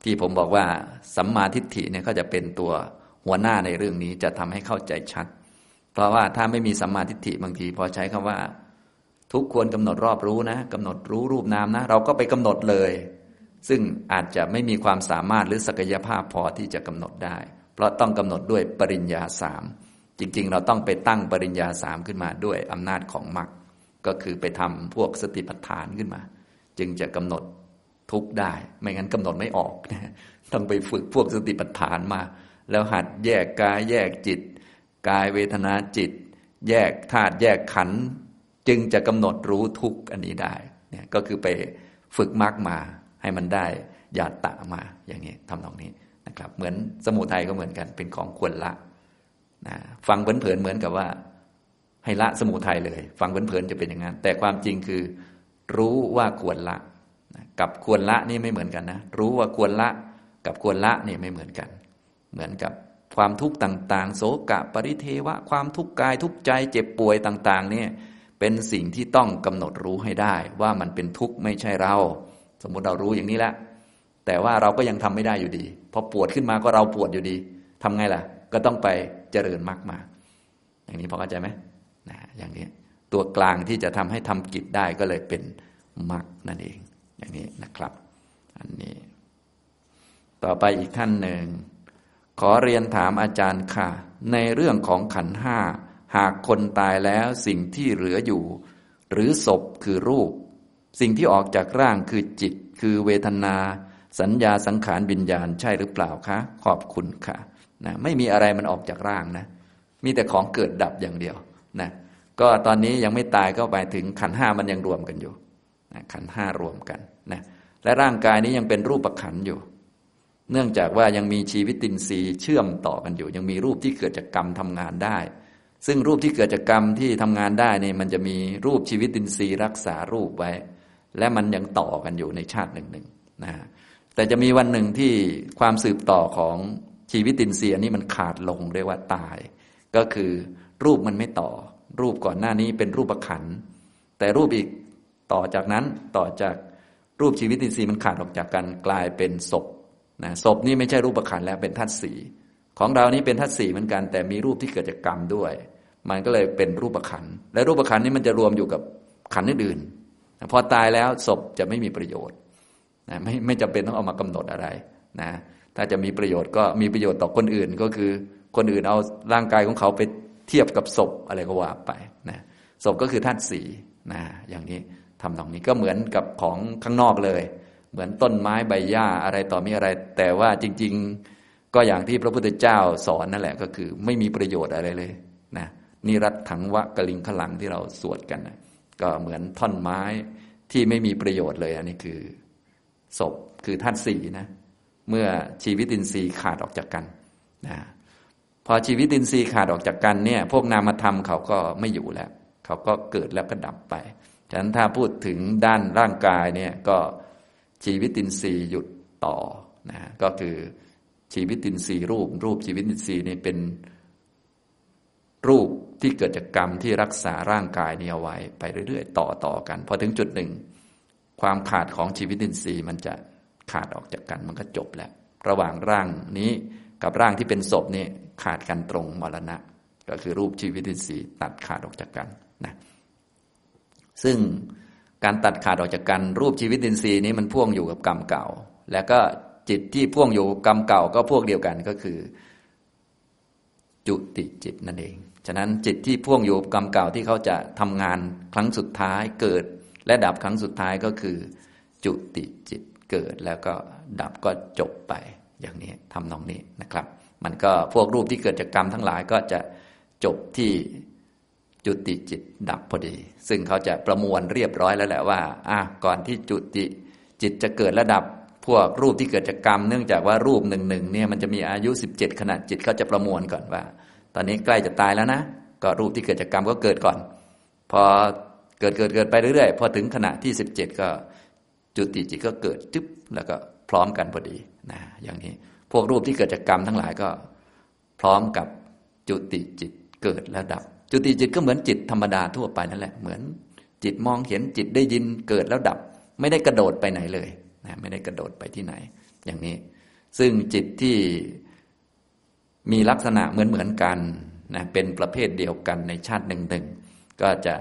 ที่ผมบอกว่าสัมมาทิฏฐิเนี่ยก็จะเป็นตัวหัวหน้าในเรื่องนี้จะทำให้เข้าใจชัด เพราะว่าถ้าไม่มีสัมมาทิฏฐิบางทีพอใช้คำว่า ทุกควรกำหนดรอบรู้นะกำหนดรู้รูปนามนะ เราก็ไปกำหนดเลย ซึ่งอาจจะไม่มีความสามารถหรือศักยภาพพอที่จะกำหนดได้ เพราะต้องกำหนดด้วยปริญญาสามจริง ๆ เราต้องไปตั้งปริญญาสามขึ้นมาด้วยอำนาจของมรรคก็คือไปทำพวกสติปัฏฐานขึ้นมา จึงจะกำหนดทุกได้ ไม่งั้นกำหนดไม่ออกนะต้องไปฝึกพวกสติปัฏฐานมา แล้วหัดแยกกายแยกจิต กายเวทนาจิต แยกธาตุแยกขันธ จึงจะกำหนดรู้ทุกอันนี้ได้เนี่ยก็คือไปฝึกมากมาให้มันได้ญาตะมาอย่างนี้ทำตรงนี้นะครับ เหมือนสมุทัยก็เหมือนกันเป็นของควรละนะฟังเผินๆเหมือนกับว่า ให้ละสมุทัยเลย ฟังเผินๆจะเป็นอย่างนั้นแต่ความจริงคือ รู้ว่าควรละกับควรละนี่ไม่เหมือนกันนะรู้ว่าควรละ กับควรละนี่ไม่เหมือนกัน เหมือนกับความทุกข์ต่าง ๆ โศกะปริเทวะ ความทุกข์กายทุกข์ใจเจ็บป่วยต่าง ๆ เนี่ย เป็นสิ่งที่ต้องกำหนดรู้ให้ได้ ว่ามันเป็นทุกข์ไม่ใช่เรา สมมุติเรารู้อย่างนี้แล้วแต่ว่าเราก็ยังทำไม่ได้อยู่ดี พอปวดขึ้นมาก็เราปวดอยู่ดีทำไงล่ะ ก็ต้องไปเจริญมรรคมา อย่างนี้พอเข้าใจไหมนะอย่างนี้ตัวกลางที่จะทำให้ทำกิจได้ก็เลยเป็นมรรคนั่นเอง อย่างนี้นะครับ อันนี้ ต่อไปอีกท่านหนึ่งขอเรียนถามอาจารย์ค่ะ ในเรื่องของขันห้า หากคนตายแล้วสิ่งที่เหลืออยู่ หรือศพคือรูป สิ่งที่ออกจากร่างคือจิต คือเวทนา สัญญาสังขารวิญญาณใช่หรือเปล่าคะ ขอบคุณค่ะนะไม่มีอะไรมันออกจากร่างนะ มีแต่ของเกิดดับอย่างเดียวนะก็ตอนนี้ยังไม่ตายก็ไปถึงขันห้ามันยังรวมกันอยู่นะขันห้ารวมกันนะและร่างกายนี้ยังเป็นรูปประขันอยู่ เนื่องจากว่ายังมีชีวิตตินทรีย์เชื่อมต่อกันอยู่ ยังมีรูปที่เกิดจากกรรมทำงานได้ ซึ่งรูปที่เกิดจากกรรมที่ทำงานได้เนี่ยมันจะมีรูปชีวิตดินทรีย์รักษารูปไว้ และมันยังต่อกันอยู่ในชาติหนึ่งหนึ่งนะแต่จะมีวันหนึ่งที่ความสืบต่อของชีวิตดินทรีย์อันนี้มันขาดลงเรียกว่าตาย ก็คือรูปมันไม่ต่อ รูปก่อนหน้านี้เป็นรูปประขันแต่รูปอีกต่อจากนั้นต่อจากรูปชีวิตดินทรีย์มันขาดออกจากกันกลายเป็นศพนะศพนี่ไม่ใช่รูปประขันแล้วเป็นธาตุสี ของเรานี้เป็นธาตุสี่เหมือนกัน แต่มีรูปที่เกิดจากกรรมด้วย มันก็เลยเป็นรูปขันและรูปขันนี้มันจะรวมอยู่กับขันอื่นๆพอตายแล้วศพจะไม่มีประโยชน์นะไม่ไม่จำเป็นต้องเอามากำหนดอะไรนะถ้าจะมีประโยชน์ก็มีประโยชน์ต่อคนอื่นก็คือ คนอื่นเอาร่างกายของเขาไปเทียบกับศพอะไรก็ว่าไปนะศพก็คือธาตุสีนะอย่างนี้ทำตรงนี้ก็เหมือนกับของข้างนอกเลย เหมือนต้นไม้ใบหญ้าอะไรต่อมีอะไร แต่ว่าจริง ๆ ก็อย่างที่พระพุทธเจ้าสอนนั่นแหละก็คือ ไม่มีประโยชน์อะไรเลยนะนิรัตถังวะกลิงขลังที่เราสวดกันนะก็เหมือนท่อนไม้ที่ไม่มีประโยชน์เลย อันนี้คือศพคือธาตุสี่นะ เมื่อชีวิตินทรีย์ขาดออกจากกันนะพอชีวิตินทรีย์ขาดออกจากกันเนี่ย พวกนามธรรมเขาก็ไม่อยู่แล้ว เขาก็เกิดแล้วก็ดับไปฉะนั้นถ้าพูดถึงด้านร่างกายเนี่ยก็ชีวิตินทรีย์หยุดต่อนะก็คือ ชีวิตินทรีย์รูป รูปชีวิตินทรีย์นี่เป็นรูปที่เกิดจากกรรมที่รักษาร่างกายนี้เอาไว้ ไปเรื่อยๆ ต่อต่อกันพอถึงจุดหนึ่ง ความขาดของชีวิตินทรีย์มันจะขาดออกจากกันมันก็จบแล้ว ระหว่างร่างนี้กับร่างที่เป็นศพนี่ขาดกันตรงมรณะ ก็คือรูปชีวิตินทรีย์ตัดขาดออกจากกันนะซึ่งการตัดขาดออกจากกันรูปชีวิตินทรีย์นี้มันพ่วงอยู่กับกรรมเก่า แล้วก็ จิตที่พ่วงอยู่กรรมเก่าก็พวกเดียวกันก็คือ จุติจิตนั่นเอง ฉะนั้นจิตที่พ่วงอยู่กรรมเก่าที่เขาจะทำงานครั้งสุดท้ายเกิด และดับครั้งสุดท้ายก็คือ จุติจิตเกิดแล้วก็ดับก็จบไปอย่างนี้ทำนองนี้นะครับ มันก็พวกรูปที่เกิดจากกรรมทั้งหลายก็จะจบที่จุติจิตดับพอดี ซึ่งเขาจะประมวลเรียบร้อยแล้วแหละว่าอะก่อนที่จุติจิตจะเกิดและดับ วกรูปที่เกิดจากกรรม เนื่องจากว่ารูปหนึ่งหนึ่งเนี่ยมันจะมีอายุสิบเจ็ดขณะจิตเขาจะประมวลก่อนว่า ตอนนี้ใกล้จะตายแล้วนะก็รูปที่เกิดจากกรรมก็เกิดก่อน พอเกิดเกิดเกิดไปเรื่อยๆพอถึงขณะที่สิบเจ็ดก็จุติจิตก็เกิดจึ๊บแล้วก็พร้อมกันพอดีนะอย่างนี้พวกรูปที่เกิดจากกรรมทั้งหลายก็ พร้อมกับจุติจิตเกิดแล้วดับ จุติจิตก็เหมือนจิตธรรมดาทั่วไปนั่นแหละเหมือนจิตมองเห็นจิตได้ยินเกิดแล้วดับ ไม่ได้กระโดดไปไหนเลย นะไม่ได้กระโดดไปที่ไหน อย่างนี้ ซึ่งจิตที่มีลักษณะเหมือนเหมือนกันนะเป็นประเภทเดียวกันในชาติหนึ่งหนึ่งก็จะ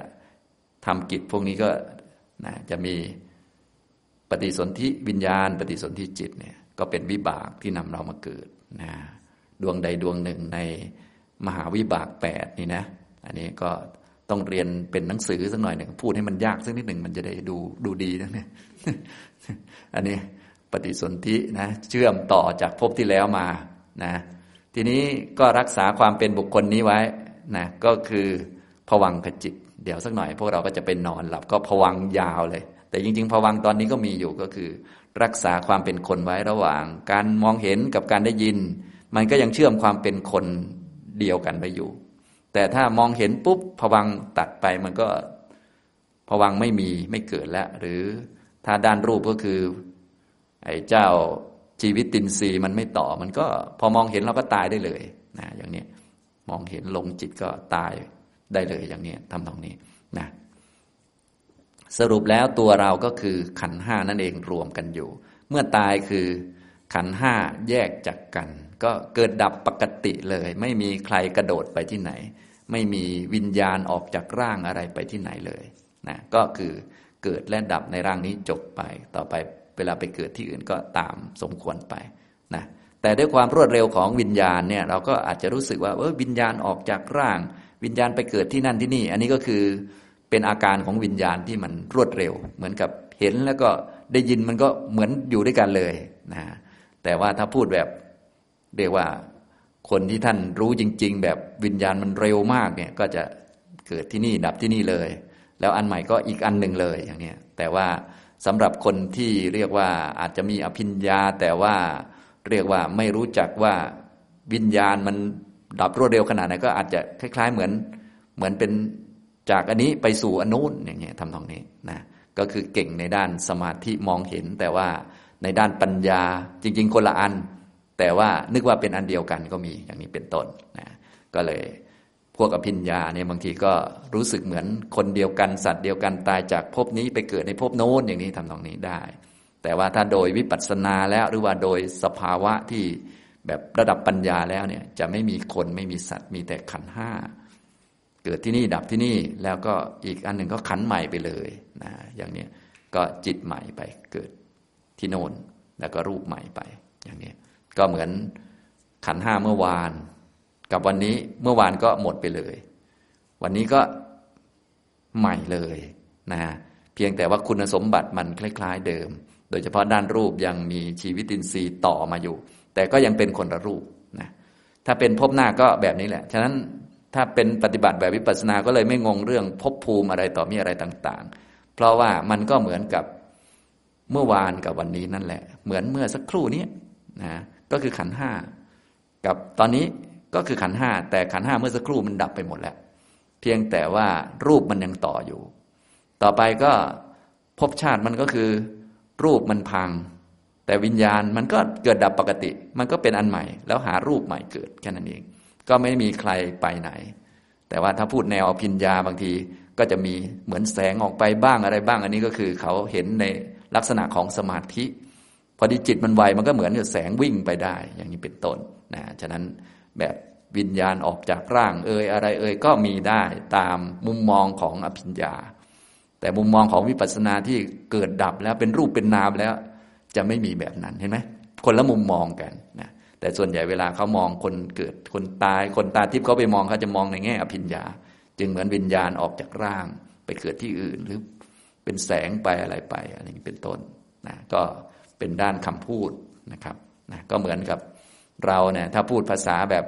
ทำกิจพวกนี้ก็นะจะมีปฏิสนธิวิญญาณ ปฏิสนธิจิตเนี่ยก็เป็นวิบากที่นำเรามาเกิดนะดวงใดดวงหนึ่งในมหาวิบากแปดนี่นะ อันนี้ก็ต้องเรียนเป็นหนังสือสักหน่อยหนึ่งพูดให้มันยากสักนิดหนึ่งมันจะได้ดูดูดีนะเนี่ย อันนี้ปฏิสนธินะเชื่อมต่อจากภพที่แล้วมานะทีนี้ก็รักษาความเป็นบุคคลนี้ไว้นะก็คือผวังขจิต เดี๋ยวสักหน่อยพวกเราก็จะเป็นนอนหลับก็ผวังยาวเลย แต่จริงๆผวังตอนนี้ก็มีอยู่ก็คือ รักษาความเป็นคนไว้ระหว่าง การมองเห็นกับการได้ยิน มันก็ยังเชื่อมความเป็นคนเดียวกันไปอยู่ แต่ถ้ามองเห็นปุ๊บผวังตัดไปมันก็ผวังไม่มีไม่เกิดแล้วหรือ ถ้าด้านรูปก็คือ ไอ้เจ้าชีวิตตินซีมันไม่ต่อ มันก็พอมองเห็นเราก็ตายได้เลยนะอย่างนี้มองเห็นลงจิตก็ตายได้เลยอย่างนี้ทำตรงนี้นะสรุปแล้วตัวเราก็คือขันห้านั่นเองรวมกันอยู่ เมื่อตายคือขันห้าแยกจากกัน ก็เกิดดับปกติเลย ไม่มีใครกระโดดไปที่ไหน ไม่มีวิญญาณออกจากร่างอะไรไปที่ไหนเลยนะก็คือ เกิดและดับในร่างนี้จบไป ต่อไปเวลาไปเกิดที่อื่นก็ตามสมควรไปนะแต่ด้วยความรวดเร็วของวิญญาณเนี่ยเราก็อาจจะรู้สึกว่าเออวิญญาณออกจากร่าง วิญญาณไปเกิดที่นั่นที่นี่ อันนี้ก็คือเป็นอาการของวิญญาณที่มันรวดเร็ว เหมือนกับเห็นแล้วก็ได้ยินมันก็เหมือนอยู่ด้วยกันเลยนะแต่ว่าถ้าพูดแบบเรียกว่าคนที่ท่านรู้จริง ๆ แบบวิญญาณมันเร็วมากเนี่ยก็จะเกิดที่นี่ดับที่นี่เลย แล้วอันใหม่ก็อีกอันหนึ่งเลยอย่างนี้แต่ว่าสำหรับคนที่เรียกว่าอาจจะมีอภิญญา แต่ว่าเรียกว่าไม่รู้จักว่าวิญญาณมันดับรวดเร็วขนาดไหนก็อาจจะคล้าย ๆ เหมือนเหมือนเป็นจากอันนี้ไปสู่อนนู้นอย่างเงี้ยทำตรงนี้นะก็คือเก่งในด้านสมาธิมองเห็น แต่ว่าในด้านปัญญาจริง ๆ คนละอัน แต่ว่านึกว่าเป็นอันเดียวกันก็มีอย่างนี้เป็นต้นนะก็เลย พวกอภิญญาเนี่ยบางทีก็รู้สึกเหมือนคนเดียวกันสัตว์เดียวกันตายจากภพนี้ไปเกิดในภพโน้นอย่างนี้ทำตรงนี้ได้ แต่ว่าถ้าโดยวิปัสสนาแล้วหรือว่าโดยสภาวะที่แบบระดับปัญญาแล้วเนี่ยจะไม่มีคนไม่มีสัตว์มีแต่ขันห้าเกิดที่นี่ดับที่นี่แล้วก็อีกอันหนึ่งก็ขันใหม่ไปเลยนะอย่างนี้ก็จิตใหม่ไปเกิดที่โน่นแล้วก็รูปใหม่ไปอย่างนี้ก็เหมือนขันห้าเมื่อวาน กับวันนี้เมื่อวานก็หมดไปเลย วันนี้ก็ใหม่เลยนะเพียงแต่ว่าคุณสมบัติมันคล้าย ๆ เดิม โดยเฉพาะด้านรูปยังมีชีวิตินทรีย์ต่อมาอยู่ แต่ก็ยังเป็นคนละรูปนะถ้าเป็นภพหน้าก็แบบนี้แหละ ฉะนั้นถ้าเป็นปฏิบัติแบบวิปัสสนา ก็เลยไม่งงเรื่องภพภูมิอะไรต่อมีอะไรต่างๆ เพราะว่ามันก็เหมือนกับเมื่อวานกับวันนี้นั่นแหละ เหมือนเมื่อสักครู่นี้นะก็คือขันห้ากับตอนนี้ ก็คือขันห้าแต่ขันห้าเมื่อสักครู่มันดับไปหมดแล้ว เพียงแต่ว่ารูปมันยังต่ออยู่ ต่อไปก็ภพชาติมันก็คือ รูปมันพัง แต่วิญญาณมันก็เกิดดับปกติ มันก็เป็นอันใหม่ แล้วหารูปใหม่เกิดแค่นั้นเอง ก็ไม่มีใครไปไหน แต่ว่าถ้าพูดแนวพิญญาบางทีก็จะมีเหมือนแสงออกไปบ้างอะไรบ้าง อันนี้ก็คือเขาเห็นในลักษณะของสมาธิ พอดีจิตมันไวมันก็เหมือนกับแสงวิ่งไปได้ อย่างนี้เป็นต้นนะฉะนั้น แบบวิญญาณออกจากร่าง เอ่ยอะไรเอ่ยก็มีได้ตามมุมมองของอภิญญา แต่มุมมองของวิปัสสนาที่เกิดดับแล้วเป็นรูปเป็นนามแล้ว จะไม่มีแบบนั้นเห็นไหมคนละมุมมองกันนะแต่ส่วนใหญ่เวลาเขามองคนเกิดคนตาย คนตาทิพย์เขาไปมองเขาจะมองในแง่อภิญญา จึงเหมือนวิญญาณออกจากร่าง ไปเกิดที่อื่นหรือเป็นแสงไปอะไรไปอะไรอย่างนี้เป็นต้นนะก็เป็นด้านคำพูดนะครับนะก็เหมือนกับ เราเนี่ยถ้าพูดภาษาแบบ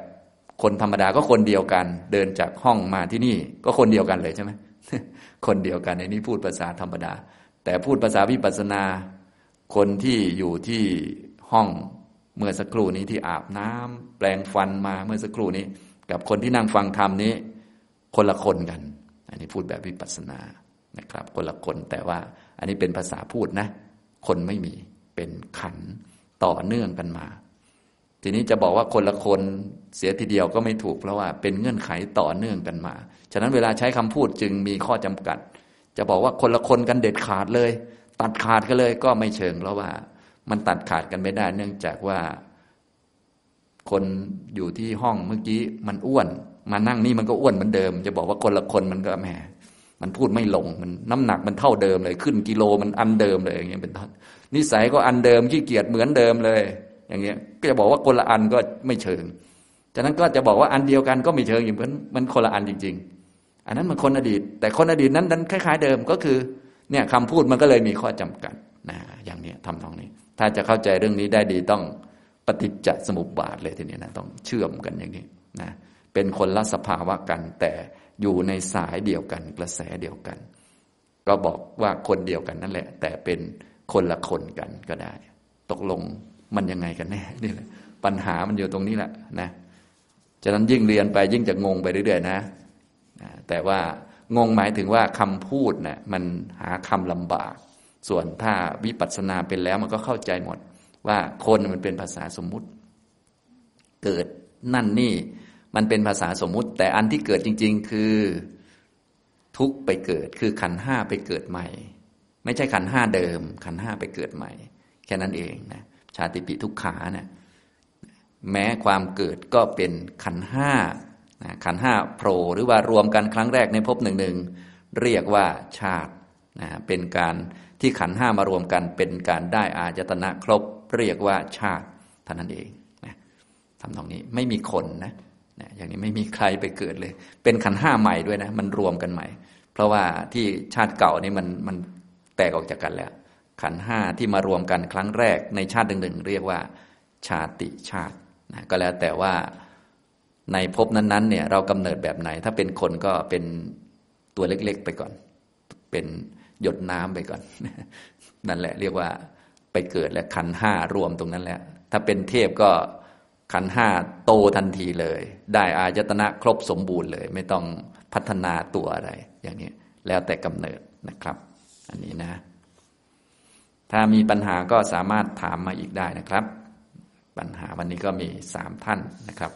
คนธรรมดาก็คนเดียวกัน เดินจากห้องมาที่นี่ ก็คนเดียวกันเลยใช่ไหมคนเดียวกันในนี้พูดภาษาธรรมดา แต่พูดภาษาวิปัสนา คนที่อยู่ที่ห้องเมื่อสักครู่นี้ที่อาบน้ำแปลงฟันมาเมื่อสักครู่นี้ กับคนที่นั่งฟังธรรมนี้ คนละคนกัน อันนี้พูดแบบวิปัสนานะครับ คนละคนแต่ว่าอันนี้เป็นภาษาพูดนะ คนไม่มีเป็นขันต่อเนื่องกันมา ทีนี้จะบอกว่าคนละคนเสียทีเดียวก็ไม่ถูกเพราะว่าเป็นเงื่อนไขต่อเนื่องกันมา ฉะนั้นเวลาใช้คำพูดจึงมีข้อจำกัด จะบอกว่าคนละคนกันเด็ดขาดเลย ตัดขาดกันเลยก็ไม่เชิงเพราะว่า มันตัดขาดกันไม่ได้ เนื่องจากว่า คนอยู่ที่ห้องเมื่อกี้มันอ้วน มานั่งนี่มันก็อ้วนเหมือนเดิม จะบอกว่าคนละคนมันก็แหมมันพูดไม่ลงมันน้ำหนักมันเท่าเดิมเลย ขึ้นกิโลมันอันเดิมเลยอย่างเงี้ยเป็นต้นนิสัยก็อันเดิมขี้เกียจเหมือนเดิมเลย อย่างเงี้ยก็จะบอกว่าคนละอันก็ไม่เชิงฉะนั้นก็จะบอกว่าอันเดียวกันก็ไม่เชิงอย่างเหมือนมันคนละอันจริงอันนั้นมันคนอดีต แต่คนอดีตนั้นนั้นคล้าย ๆ เดิมก็คือเนี่ยคำพูดมันก็เลยมีข้อจำกัดนะอย่างนี้ทำตรงนี้ ถ้าจะเข้าใจเรื่องนี้ได้ดีต้องปฏิจจสมุปบาทเลยทีนี้นะต้องเชื่อมกันอย่างนี้นะเป็นคนละสภาวะกัน แต่อยู่ในสายเดียวกันกระแสเดียวกัน ก็บอกว่าคนเดียวกันนั่นแหละ แต่เป็นคนละคนกันก็ได้ ตกลง มันยังไงกันแน่นี่แหละ ปัญหามันอยู่ตรงนี้แหละนะฉะนั้นยิ่งเรียนไปยิ่งจะงงไปเรื่อยๆนะ แต่ว่างงหมายถึงว่าคำพูดนะ่ะมันหาคำลำบาก ส่วนถ้าวิปัสสนาเป็นแล้วมันก็เข้าใจหมด ว่าคนมันเป็นภาษาสมมุติ เกิดนั่นนี่มันเป็นภาษาสมมุติ แต่อันที่เกิดจริง ๆ คือทุกไปเกิด คือขันห้าไปเกิดใหม่ ไม่ใช่ขันห้าเดิม ขันห้าไปเกิดใหม่ แค่นั้นเองนะ ชาติปิทุกขาเนะี่ยแม้ความเกิดก็เป็นขันห้าขันห้าโผล่หรือว่ารวมกันครั้งแรกในภพหนึ่งหนึ่งเรียกว่าชาตินะเป็นการที่ขันห้ามารวมกันเป็นการได้อาจตนะครบ เรียกว่าชาติเท่านั้นเองนะทำตรงนี้ไม่มีคนนะนะอย่างนี้ไม่มีใครไปเกิดเลย เป็นขันห้าใหม่ด้วยนะ มันรวมกันใหม่ เพราะว่าที่ชาติเก่านี่มันมันแตกออกจากกันแล้ว ขันห้าที่มารวมกันครั้งแรกในชาติหนึ่งๆเรียกว่า ชาติชาตินะก็แล้วแต่ว่าในภพนั้นๆเนี่ยเรากำเนิดแบบไหน ถ้าเป็นคนก็เป็นตัวเล็กๆ ไปก่อน เป็นหยดน้ำไปก่อน นั่นแหละ เรียกว่าไปเกิดและขันห้ารวมตรงนั้นแหละถ้าเป็นเทพก็ขันห้าโตทันทีเลย ได้อายตนะครบสมบูรณ์เลย ไม่ต้องพัฒนาตัวอะไร อย่างนี้แล้วแต่กำเนิดนะครับ อันนี้นะ ถ้ามีปัญหาก็สามารถถามมาอีกได้นะครับ ปัญหาวันนี้ก็มีสามท่านนะครับ